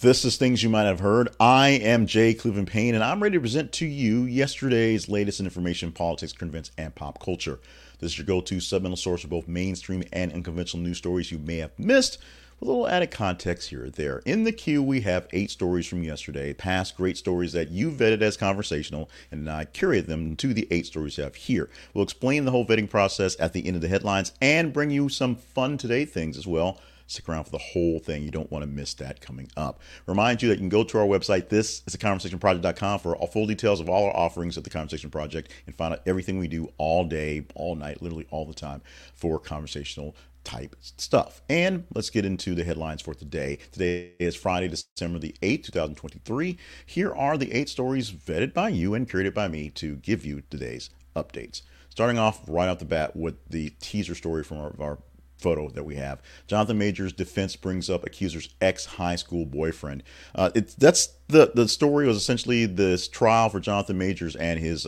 This is Things You Might Have Heard. I am Jay Cleveland Payne, and I'm ready to present to you yesterday's latest in information, politics, events, and pop culture. This is your go to supplemental source for both mainstream and unconventional news stories you may have missed, with a little added context here or there. In the queue, we have eight stories from yesterday, past great stories that you vetted as conversational, and I curate them to the eight stories you have here. We'll explain the whole vetting process at the end of the headlines and bring you some fun today things as well Stick around for the whole thing. You don't want to miss that coming up. Remind you that you can go to our website. This is theconversationproject.com for all full details of all our offerings at the Conversation Project and find out everything we do all day, all night, literally all the time for conversational type stuff. And let's get into the headlines for today. Today is Friday, December the 8th, 2023. Here are the eight stories vetted by you and curated by me to give you today's updates. Starting off right off the bat with the teaser story from our, our photo that we have. Jonathan Majors' defense brings up accuser's ex high school boyfriend. Uh, it's that's the the story was essentially this trial for Jonathan Majors and his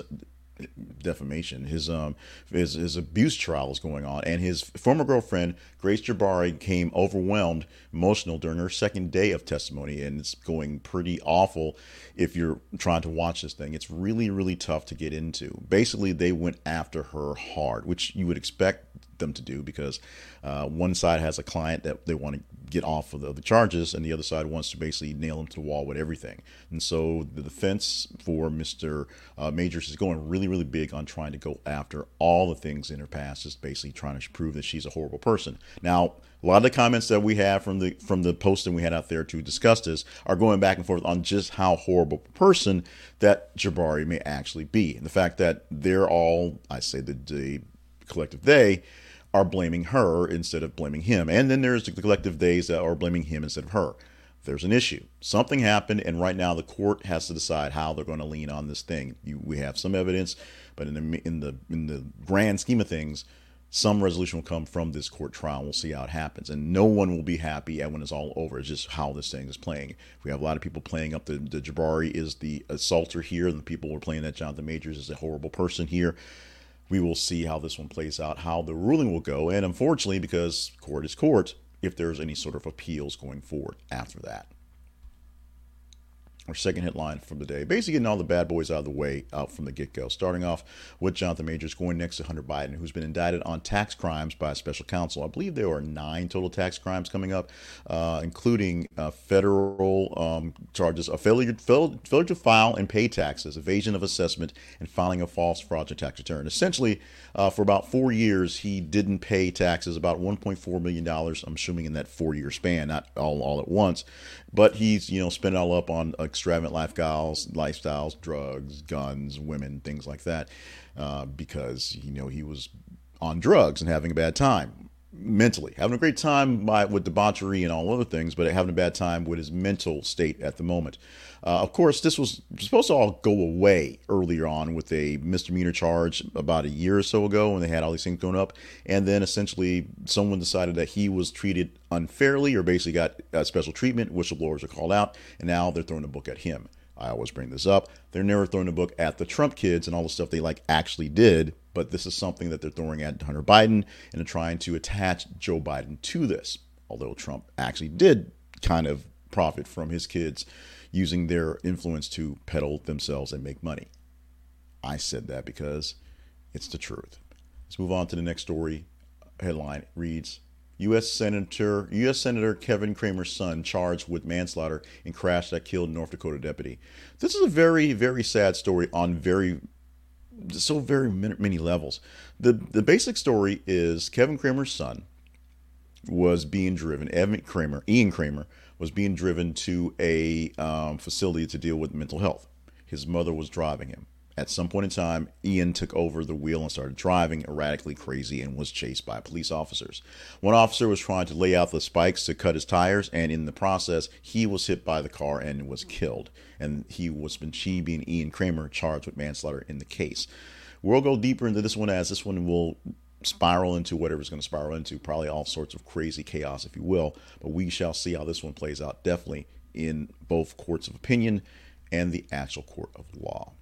defamation. His um his his abuse trial is going on, and his former girlfriend Grace Jabbari came overwhelmed, emotional during her second day of testimony, and it's going pretty awful. If you're trying to watch this thing, it's really really tough to get into. Basically, they went after her hard, which you would expect them to do because uh, one side has a client that they want to get off of the, the, charges, and the other side wants to basically nail them to the wall with everything. And so the defense for Mr. Uh, Majors is going really, really big on trying to go after all the things in her past, just basically trying to prove that she's a horrible person. Now, a lot of the comments that we have from the from the posting we had out there to discuss this are going back and forth on just how horrible a person that Jabbari may actually be, and the fact that they're all, I say the, the collective they are blaming her instead of blaming him. And then there's the collective days that are blaming him instead of her. There's an issue. Something happened, and right now the court has to decide how they're going to lean on this thing. You, we have some evidence, but in the in the in the grand scheme of things, some resolution will come from this court trial. We'll see how it happens, and no one will be happy when it's all over. It's just how this thing is playing. We have a lot of people playing up the, the Jabbari is the assaulter here, and the people who are playing that Jonathan Majors is a horrible person here we will see how this one plays out, how the ruling will go, and unfortunately, because court is court, if there's any sort of appeals going forward after that our second headline from the day. Basically, getting all the bad boys out of the way out from the get go. Starting off with Jonathan Majors going next to Hunter Biden, who's been indicted on tax crimes by a special counsel. I believe there are nine total tax crimes coming up, uh, including uh, federal um, charges of failure, failure, failure to file and pay taxes, evasion of assessment, and filing a false fraudulent tax return. Essentially, uh, for about four years, he didn't pay taxes, about $1.4 million, I'm assuming in that four year span, not all, all at once. But he's, you know, spent it all up on extravagant lifestyles, lifestyles, drugs, guns, women, things like that, uh, because, you know, he was on drugs and having a bad time mentally, having a great time by, with debauchery and all other things, but having a bad time with his mental state at the moment. Uh, of course, this was supposed to all go away earlier on with a misdemeanor charge about a year or so ago when they had all these things going up. And then essentially, someone decided that he was treated unfairly or basically got uh, special treatment. Whistleblowers are called out, and now they're throwing a book at him. I always bring this up. They're never throwing a book at the Trump kids and all the stuff they like actually did, but this is something that they're throwing at Hunter Biden and they're trying to attach Joe Biden to this. Although Trump actually did kind of profit from his kids using their influence to peddle themselves and make money. I said that because it's the truth. Let's move on to the next story. Headline reads U.S. Senator U.S. Senator Kevin Cramer's son charged with manslaughter in crash that killed North Dakota deputy. This is a very very sad story on very so very many levels. the The basic story is Kevin Cramer's son was being driven. Evan Cramer, Ian Kramer, was being driven to a um, facility to deal with mental health. His mother was driving him. At some point in time, Ian took over the wheel and started driving erratically crazy and was chased by police officers. One officer was trying to lay out the spikes to cut his tires, and in the process, he was hit by the car and was killed. And he was been she being Ian Cramer charged with manslaughter in the case. We'll go deeper into this one as this one will spiral into whatever it's going to spiral into, probably all sorts of crazy chaos, if you will. But we shall see how this one plays out, definitely in both courts of opinion and the actual court of law.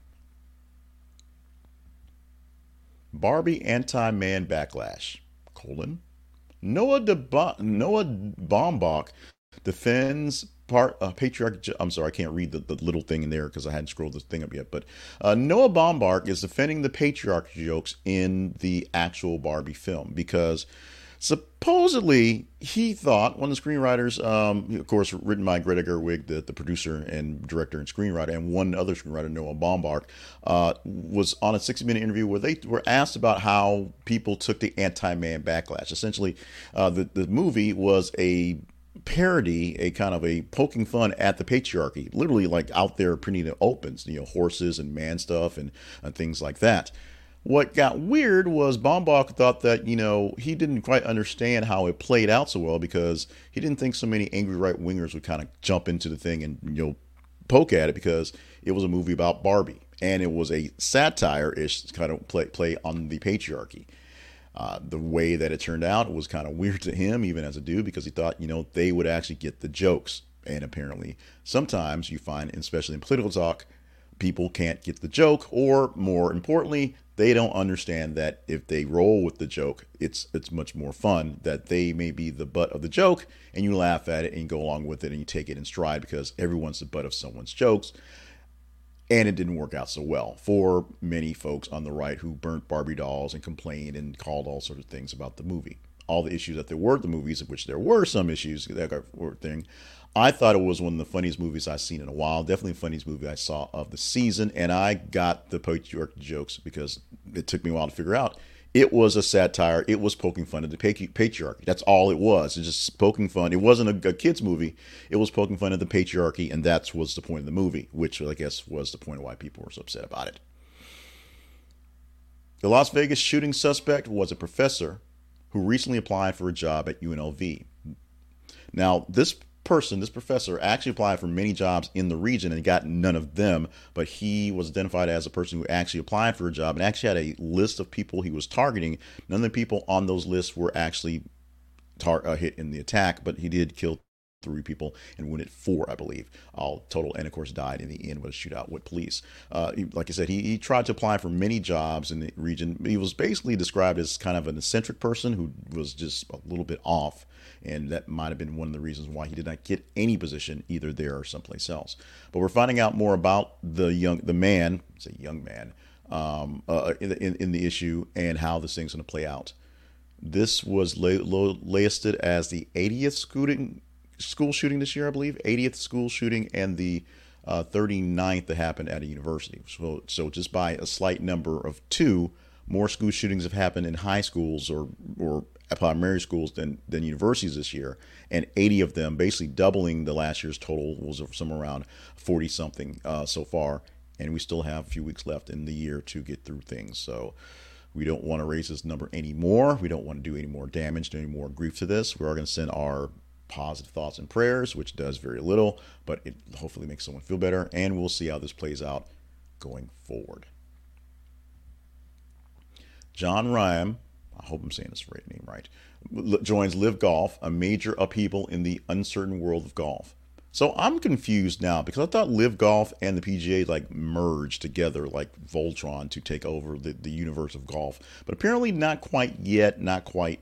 Barbie anti-man backlash: colon Noah, De Noah Baumbach defends part uh, patriarch. I'm sorry, I can't read the, the little thing in there because I hadn't scrolled this thing up yet. But uh, Noah Baumbach is defending the patriarchy jokes in the actual Barbie film because supposedly he thought one of the screenwriters, um, of course, written by Greta Gerwig, the, the producer and director and screenwriter, and one other screenwriter, Noah Baumbach, uh, was on a 60 minute interview where they were asked about how people took the anti man backlash. Essentially, uh, the, the movie was a parody, a kind of a poking fun at the patriarchy, literally like out there printing the opens, you know, horses and man stuff and, and things like that. What got weird was Baumbach thought that, you know, he didn't quite understand how it played out so well because he didn't think so many angry right wingers would kind of jump into the thing and, you know, poke at it because it was a movie about Barbie and it was a satire ish kind of play, play on the patriarchy. Uh, the way that it turned out was kind of weird to him, even as a dude, because he thought, you know, they would actually get the jokes. And apparently, sometimes you find, especially in political talk, people can't get the joke, or more importantly, they don't understand that if they roll with the joke, it's it's much more fun. That they may be the butt of the joke, and you laugh at it and you go along with it and you take it in stride because everyone's the butt of someone's jokes. And it didn't work out so well for many folks on the right who burnt Barbie dolls and complained and called all sorts of things about the movie. All the issues that there were the movies, of which there were some issues that were thing. I thought it was one of the funniest movies I've seen in a while. Definitely the funniest movie I saw of the season. And I got the patriarch jokes because it took me a while to figure out. It was a satire. It was poking fun at the patriarchy. That's all it was. It's just poking fun. It wasn't a, a kids movie. It was poking fun at the patriarchy, and that was the point of the movie, which I guess was the point of why people were so upset about it. The Las Vegas shooting suspect was a professor who recently applied for a job at UNLV. Now, this person, this professor, actually applied for many jobs in the region and got none of them. But he was identified as a person who actually applied for a job and actually had a list of people he was targeting. None of the people on those lists were actually tar- uh, hit in the attack, but he did kill three people and wounded four, I believe, all total, and of course died in the end with a shootout with police. Uh, he, like I said, he, he tried to apply for many jobs in the region. He was basically described as kind of an eccentric person who was just a little bit off, and that might have been one of the reasons why he did not get any position either there or someplace else. But we're finding out more about the young, the man, it's a young man, um, uh, in, in, in the issue and how this thing's going to play out. This was listed as the 80th shooting school shooting this year, I believe, 80th school shooting, and the uh, 39th that happened at a university. So, so just by a slight number of two, more school shootings have happened in high schools or or primary schools than than universities this year, and 80 of them, basically doubling the last year's total, was somewhere around 40 something uh, so far, and we still have a few weeks left in the year to get through things. So. We don't want to raise this number anymore. We don't want to do any more damage, do any more grief to this. We are going to send our positive thoughts and prayers, which does very little, but it hopefully makes someone feel better. And we'll see how this plays out going forward. Jon Rahm, I hope I'm saying this right name right, joins LIV Golf, a major upheaval in the uncertain world of golf. So I'm confused now because I thought LIV Golf and the PGA like merged together like Voltron to take over the, the universe of golf. But apparently not quite yet, not quite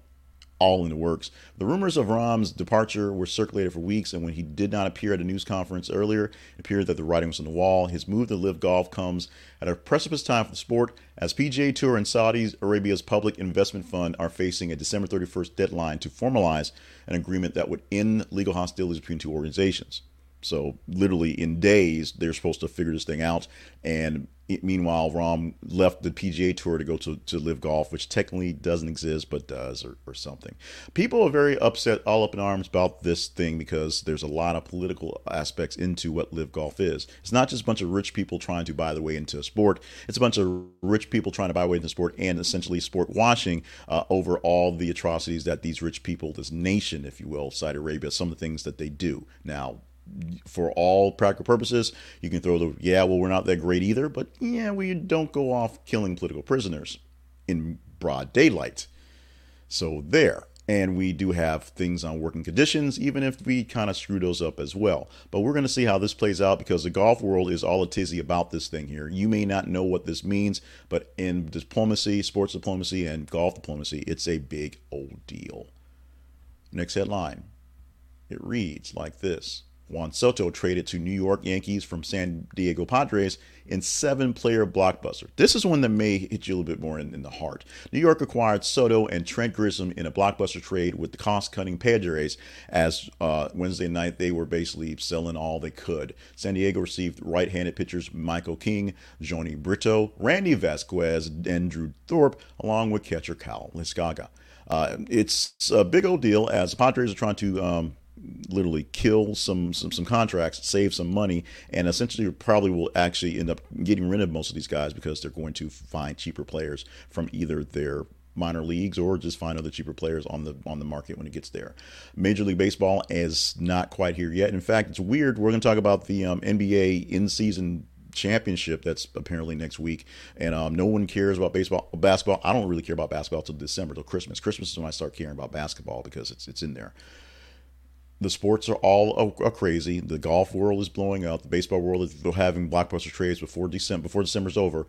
all in the works. The rumors of Rahm's departure were circulated for weeks, and when he did not appear at a news conference earlier, it appeared that the writing was on the wall. His move to LIV Golf comes at a precipice time for the sport, as PGA Tour and Saudi Arabia's public investment fund are facing a December 31st deadline to formalize an agreement that would end legal hostilities between two organizations. So literally in days, they're supposed to figure this thing out. And meanwhile, Rahm left the PGA Tour to go to, to LIV Golf, which technically doesn't exist but does, or, or something. People are very upset, all up in arms about this thing because there's a lot of political aspects into what LIV Golf is. It's not just a bunch of rich people trying to buy their way into a sport. It's a bunch of rich people trying to buy way into sport and essentially sport washing uh, over all the atrocities that these rich people, this nation, if you will, Saudi Arabia, some of the things that they do. Now, for all practical purposes, you can throw the yeah, well, we're not that great either, but yeah, we don't go off killing political prisoners in broad daylight. So there. And we do have things on working conditions, even if we kind of screw those up as well. But we're going to see how this plays out because the golf world is all a tizzy about this thing here. You may not know what this means, but in diplomacy, sports diplomacy, and golf diplomacy, it's a big old deal. Next headline. It reads like this Juan Soto traded to New York Yankees from San Diego Padres in seven player blockbuster. This is one that may hit you a little bit more in, in the heart. New York acquired Soto and Trent Grisham in a blockbuster trade with the cost cutting Padres as uh, Wednesday night they were basically selling all they could. San Diego received right handed pitchers Michael King, Jhony Brito, Randy Vasquez, and Drew Thorpe, along with catcher Kyle Liscaga. Uh, it's a big old deal as the Padres are trying to um, literally kill some, some some contracts, save some money, and essentially probably will actually end up getting rid of most of these guys because they're going to find cheaper players from either their minor leagues or just find other cheaper players on the on the market when it gets there. Major League Baseball is not quite here yet. In fact, it's weird. We're going to talk about the um, NBA in season championship that's apparently next week, and um, no one cares about baseball, basketball. I don't really care about basketball till December, till Christmas. Christmas is when I start caring about basketball because it's it's in there the sports are all crazy. The golf world is blowing up. The baseball world is having blockbuster trades before December before December's over.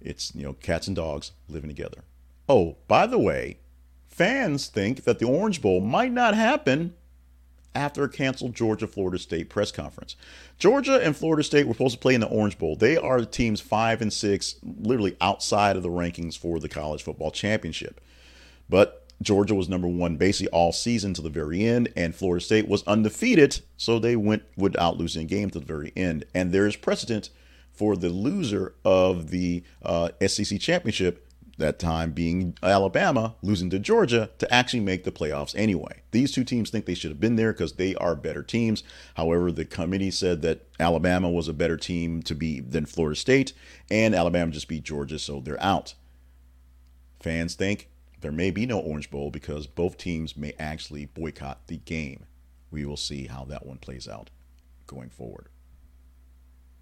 It's you know cats and dogs living together. Oh, by the way, fans think that the Orange Bowl might not happen after a canceled Georgia Florida State press conference. Georgia and Florida State were supposed to play in the Orange Bowl. They are teams five and six, literally outside of the rankings for the college football championship. But Georgia was number one basically all season to the very end, and Florida State was undefeated, so they went without losing a game to the very end. And there is precedent for the loser of the uh, SEC championship, that time being Alabama, losing to Georgia to actually make the playoffs anyway. These two teams think they should have been there because they are better teams. However, the committee said that Alabama was a better team to be than Florida State, and Alabama just beat Georgia, so they're out. Fans think there may be no Orange Bowl because both teams may actually boycott the game. We will see how that one plays out going forward.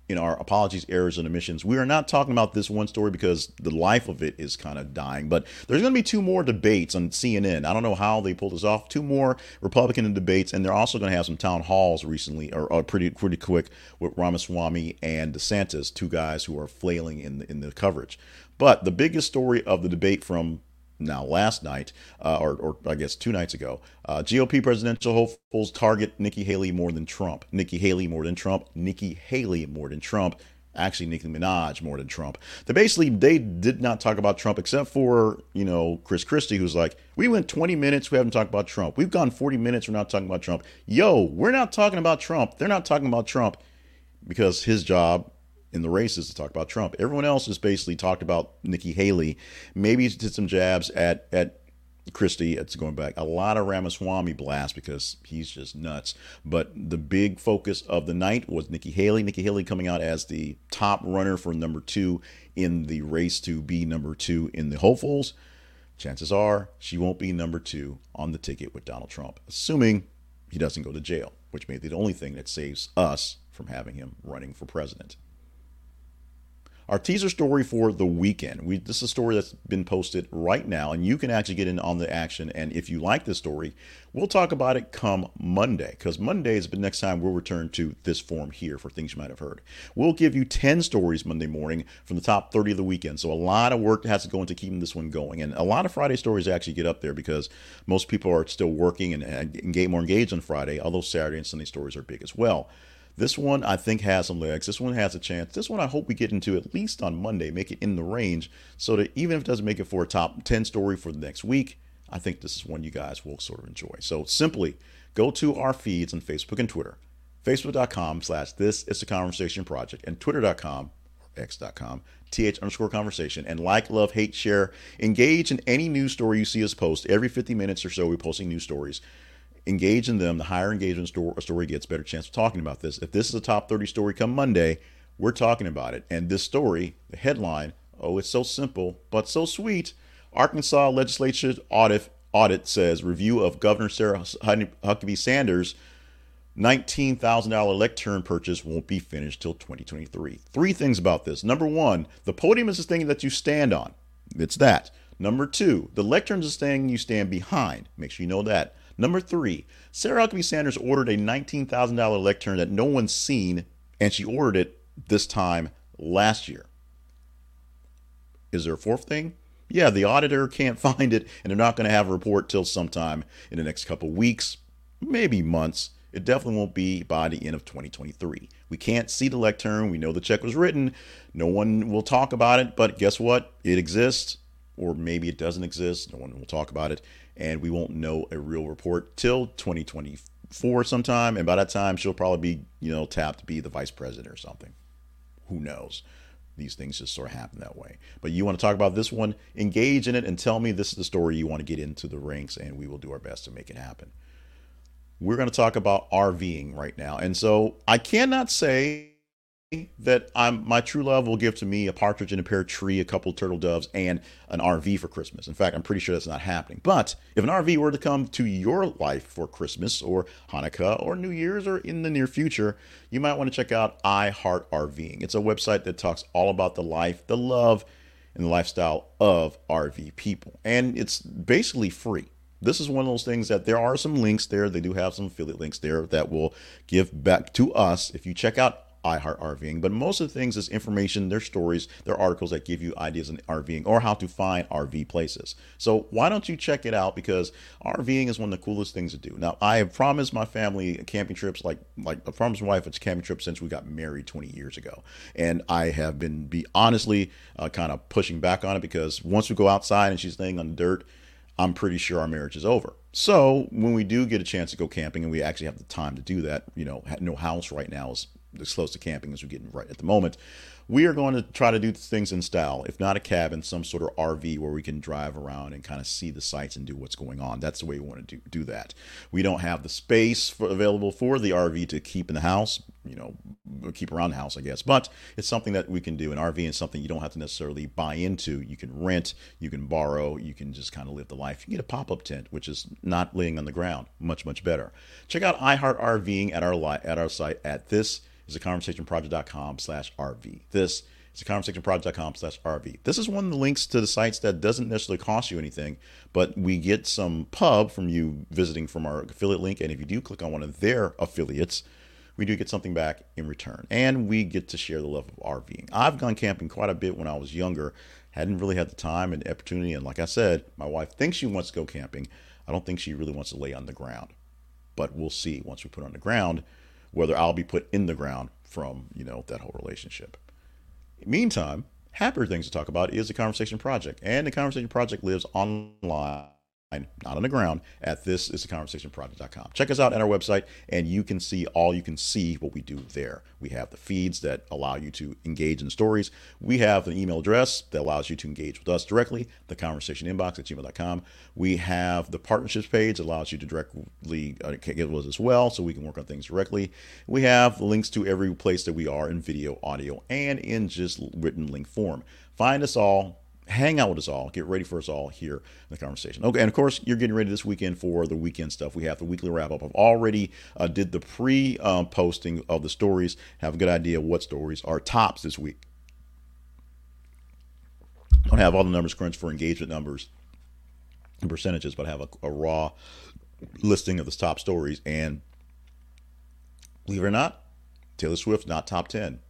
In our apologies, errors, and omissions, we are not talking about this one story because the life of it is kind of dying. But there's going to be two more debates on CNN. I don't know how they pulled this off. Two more Republican debates, and they're also going to have some town halls recently, or, or pretty pretty quick, with Ramaswamy and DeSantis, two guys who are flailing in the, in the coverage. But the biggest story of the debate from now last night, uh, or, or, I guess two nights ago, uh, GOP presidential hopefuls target Nikki Haley more than Trump. Nikki Haley more than Trump. Nikki Haley more than Trump. Actually, Nicki Minaj more than Trump. They basically they did not talk about Trump except for you know Chris Christie, who's like, we went 20 minutes, we haven't talked about Trump. We've gone 40 minutes, we're not talking about Trump. Yo, we're not talking about Trump. They're not talking about Trump because his job in the races to talk about Trump. Everyone else has basically talked about Nikki Haley. Maybe did some jabs at at Christie. It's going back a lot of Ramaswamy blast because he's just nuts. But the big focus of the night was Nikki Haley. Nikki Haley coming out as the top runner for number two in the race to be number two in the hopefuls. Chances are she won't be number two on the ticket with Donald Trump, assuming he doesn't go to jail, which may be the only thing that saves us from having him running for president. Our teaser story for the weekend. We, this is a story that's been posted right now, and you can actually get in on the action. And if you like this story, we'll talk about it come Monday, because Monday is the next time we'll return to this form here for things you might have heard. We'll give you 10 stories Monday morning from the top 30 of the weekend. So a lot of work has to go into keeping this one going. And a lot of Friday stories actually get up there because most people are still working and, and get more engaged on Friday, although Saturday and Sunday stories are big as well. This one I think has some legs. This one has a chance. This one I hope we get into at least on Monday, make it in the range so that even if it doesn't make it for a top 10 story for the next week, I think this is one you guys will sort of enjoy. So simply go to our feeds on Facebook and Twitter. Facebook.com slash this is the conversation project and twitter.com x.com th underscore conversation and like love hate share engage in any news story you see us post every 50 minutes or so we're posting news stories engage in them, the higher engagement a story gets, better chance of talking about this. If this is a top 30 story come Monday, we're talking about it. And this story, the headline, oh, it's so simple, but so sweet. Arkansas legislature audit audit says review of Governor Sarah Huckabee Sanders' $19,000 lectern purchase won't be finished till 2023. Three things about this. Number one, the podium is the thing that you stand on. It's that. Number two, the lectern is the thing you stand behind. Make sure you know that. Number three, Sarah Huckabee Sanders ordered a $19,000 lectern that no one's seen, and she ordered it this time last year. Is there a fourth thing? Yeah, the auditor can't find it, and they're not going to have a report till sometime in the next couple weeks, maybe months. it definitely won't be by the end of 2023. We can't see the lectern. We know the check was written. No one will talk about it, but guess what? It exists, or maybe it doesn't exist. No one will talk about it, and we won't know a real report till 2024 sometime. And by that time, she'll probably be, you know, tapped to be the vice president or something. Who knows? These things just sort of happen that way. But you want to talk about this one, engage in it and tell me this is the story you want to get into the ranks, and we will do our best to make it happen we're going to talk about RVing right now. And so I cannot say that I'm my true love will give to me a partridge in a pear tree, a couple turtle doves, and an RV for Christmas. In fact, I'm pretty sure that's not happening. But if an RV were to come to your life for Christmas or Hanukkah or New Year's or in the near future, you might want to check out I Heart RVing. It's a website that talks all about the life, the love, and the lifestyle of RV people. And it's basically free this is one of those things that there are some links there. They do have some affiliate links there that will give back to us if you check out iHeart RVing. But most of the things is information, their stories, their articles that give you ideas in RVing or how to find RV places. So why don't you check it out? Because RVing is one of the coolest things to do. Now I have promised my family camping trips, like like I promised my wife it's camping trip since we got married 20 years ago, and I have been be honestly uh, kind of pushing back on it because once we go outside and she's laying on the dirt I'm pretty sure our marriage is over. So when we do get a chance to go camping and we actually have the time to do that, you know, no house right now is as close to camping as we're getting right at the moment. We are going to try to do things in style, if not a cabin, some sort of RV where we can drive around and kind of see the sights and do what's going on. That's the way we want to do, do that. We don't have the space for, available for the RV to keep in the house, you know, keep around the house, I guess. But it's something that we can do. An RV is something you don't have to necessarily buy into. You can rent, you can borrow, you can just kind of live the life. You can get a pop up tent, which is not laying on the ground. Much, much better. Check out iHeart RVing at our, li- at our site at this is a conversationproject.com slash RV. This is a conversationproject.com slash RV. This is one of the links to the sites that doesn't necessarily cost you anything, but we get some pub from you visiting from our affiliate link. And if you do click on one of their affiliates, we do get something back in return. And we get to share the love of RVing. I've gone camping quite a bit when I was younger, hadn't really had the time and opportunity. And like I said, my wife thinks she wants to go camping. I don't think she really wants to lay on the ground. But we'll see once we put on the ground whether I'll be put in the ground from, you know, that whole relationship. Meantime, happier things to talk about is the Conversation Project. And the Conversation Project lives online not on the ground, at this is the conversationproject.com. Check us out at our website, and you can see all you can see what we do there. We have the feeds that allow you to engage in stories. We have an email address that allows you to engage with us directly, the conversation inbox at gmail.com. We have the partnerships page that allows you to directly uh, get with us as well, so we can work on things directly. We have links to every place that we are in video, audio, and in just written link form. Find us all hang out with us all, get ready for us all here in the conversation. Okay, and of course, you're getting ready this weekend for the weekend stuff. We have the weekly wrap up. I've already uh, did the pre um, posting of the stories. Have a good idea what stories are tops this week. Don't have all the numbers crunched for engagement numbers and percentages, but I have a, a raw listing of the top stories. And believe it or not, Taylor Swift not top ten.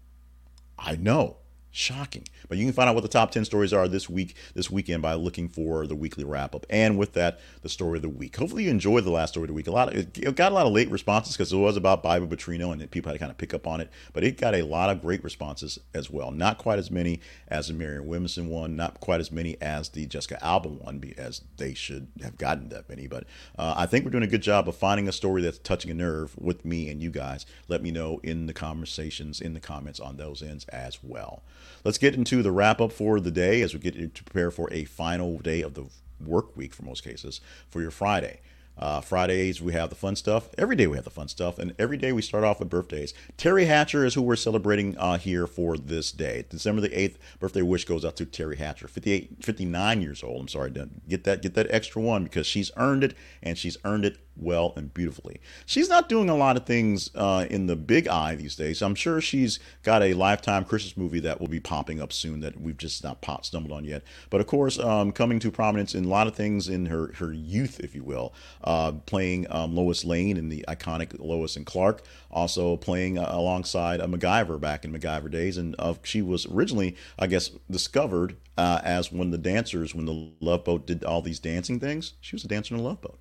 I know Shocking. But you can find out what the top 10 stories are this week, this weekend by looking for the weekly wrap up. And with that, the story of the week. Hopefully you enjoyed the last story of the week. A lot of, it got a lot of late responses because it was about Bobby Petrino and people had to kind of pick up on it. But it got a lot of great responses as well. Not quite as many as the Marianne Williamson one, not quite as many as the Jessica Alba one, as they should have gotten that many. But uh, I think we're doing a good job of finding a story that's touching a nerve with me and you guys. Let me know in the conversations, in the comments on those ends as well. Let's get into the wrap up for the day as we get to prepare for a final day of the work week for most cases for your Friday. Uh, Fridays we have the fun stuff. Every day we have the fun stuff, and every day we start off with birthdays. Teri Hatcher is who we're celebrating uh, here for this day. December the eighth birthday wish goes out to Teri Hatcher, 58, 59 years old. I'm sorry, get that get that extra one because she's earned it, and she's earned it well and beautifully. She's not doing a lot of things uh, in the big eye these days. I'm sure she's got a lifetime Christmas movie that will be popping up soon that we've just not pop, stumbled on yet. But of course, um, coming to prominence in a lot of things in her her youth, if you will uh, playing um, Lois Lane in the iconic Lois and Clark, also playing uh, alongside a MacGyver back in MacGyver days. And uh, she was originally, I guess, discovered uh, as one of the dancers when the Love Boat did all these dancing things. She was a dancer in a Love Boat.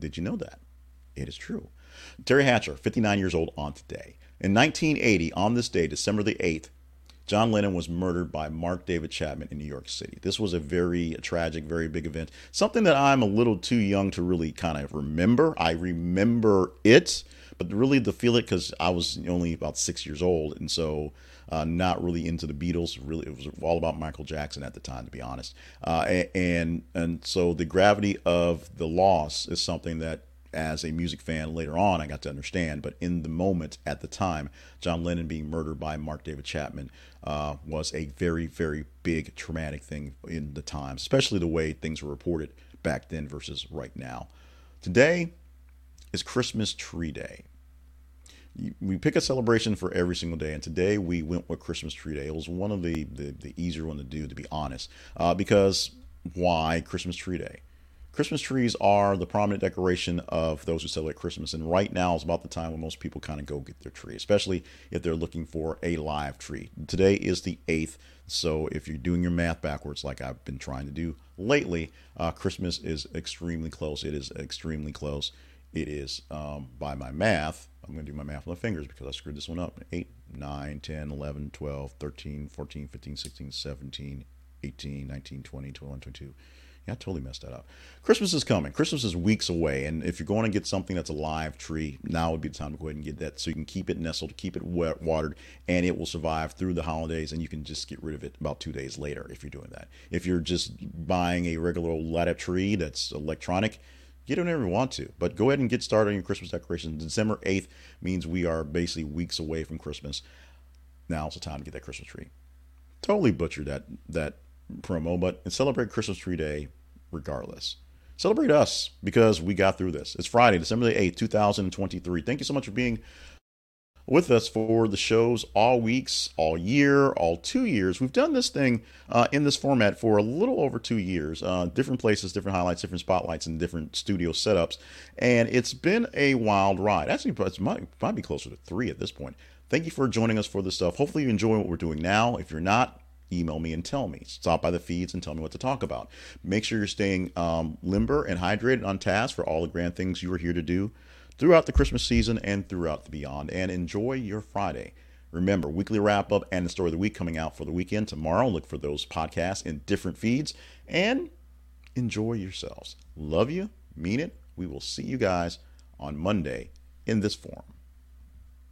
Did you know that? It is true. Teri Hatcher, 59 years old on today. In 1980, on this day, December the 8th, John Lennon was murdered by Mark David Chapman in New York City. This was a very tragic, very big event. Something that I'm a little too young to really kind of remember. I remember it, but really to feel it because I was only about six years old, and so uh, not really into the Beatles. Really, it was all about Michael Jackson at the time, to be honest. Uh, and and so the gravity of the loss is something that as a music fan later on, I got to understand. But in the moment, at the time, John Lennon being murdered by Mark David Chapman uh, was a very, very big traumatic thing in the time, especially the way things were reported back then versus right now. Today is Christmas Tree Day. We pick a celebration for every single day, and today we went with Christmas Tree Day. It was one of the, the, the easier one to do, to be honest, uh, because why Christmas Tree Day? Christmas trees are the prominent decoration of those who celebrate Christmas. And right now is about the time when most people kind of go get their tree, especially if they're looking for a live tree. Today is the 8th. So if you're doing your math backwards, like I've been trying to do lately, uh, Christmas is extremely close. It is extremely close. It is, um, by my math, I'm going to do my math with my fingers because I screwed this one up 8, 9, 10, 11, 12, 13, 14, 15, 16, 17, 18, 19, 20, 21, 22. Yeah, I totally messed that up. Christmas is coming. Christmas is weeks away, and if you're going to get something that's a live tree, now would be the time to go ahead and get that, so you can keep it nestled, keep it wet, watered, and it will survive through the holidays. And you can just get rid of it about two days later if you're doing that. If you're just buying a regular old up tree that's electronic, get it whenever you want to. But go ahead and get started on your Christmas decorations. December 8th means we are basically weeks away from Christmas. Now it's the time to get that Christmas tree. Totally butchered that that promo, but celebrate Christmas Tree Day regardless. Celebrate us because we got through this. It's Friday, December the 8th, 2023. Thank you so much for being with us for the shows all weeks, all year, all two years. We've done this thing uh, in this format for a little over two years, uh, different places, different highlights, different spotlights, and different studio setups. And it's been a wild ride. Actually, it might, might be closer to three at this point. Thank you for joining us for this stuff. Hopefully, you enjoy what we're doing now. If you're not, email me and tell me. Stop by the feeds and tell me what to talk about. Make sure you're staying um, limber and hydrated on task for all the grand things you are here to do throughout the Christmas season and throughout the beyond. And enjoy your Friday. Remember, weekly wrap up and the story of the week coming out for the weekend tomorrow. Look for those podcasts in different feeds and enjoy yourselves. Love you, mean it. We will see you guys on Monday in this forum.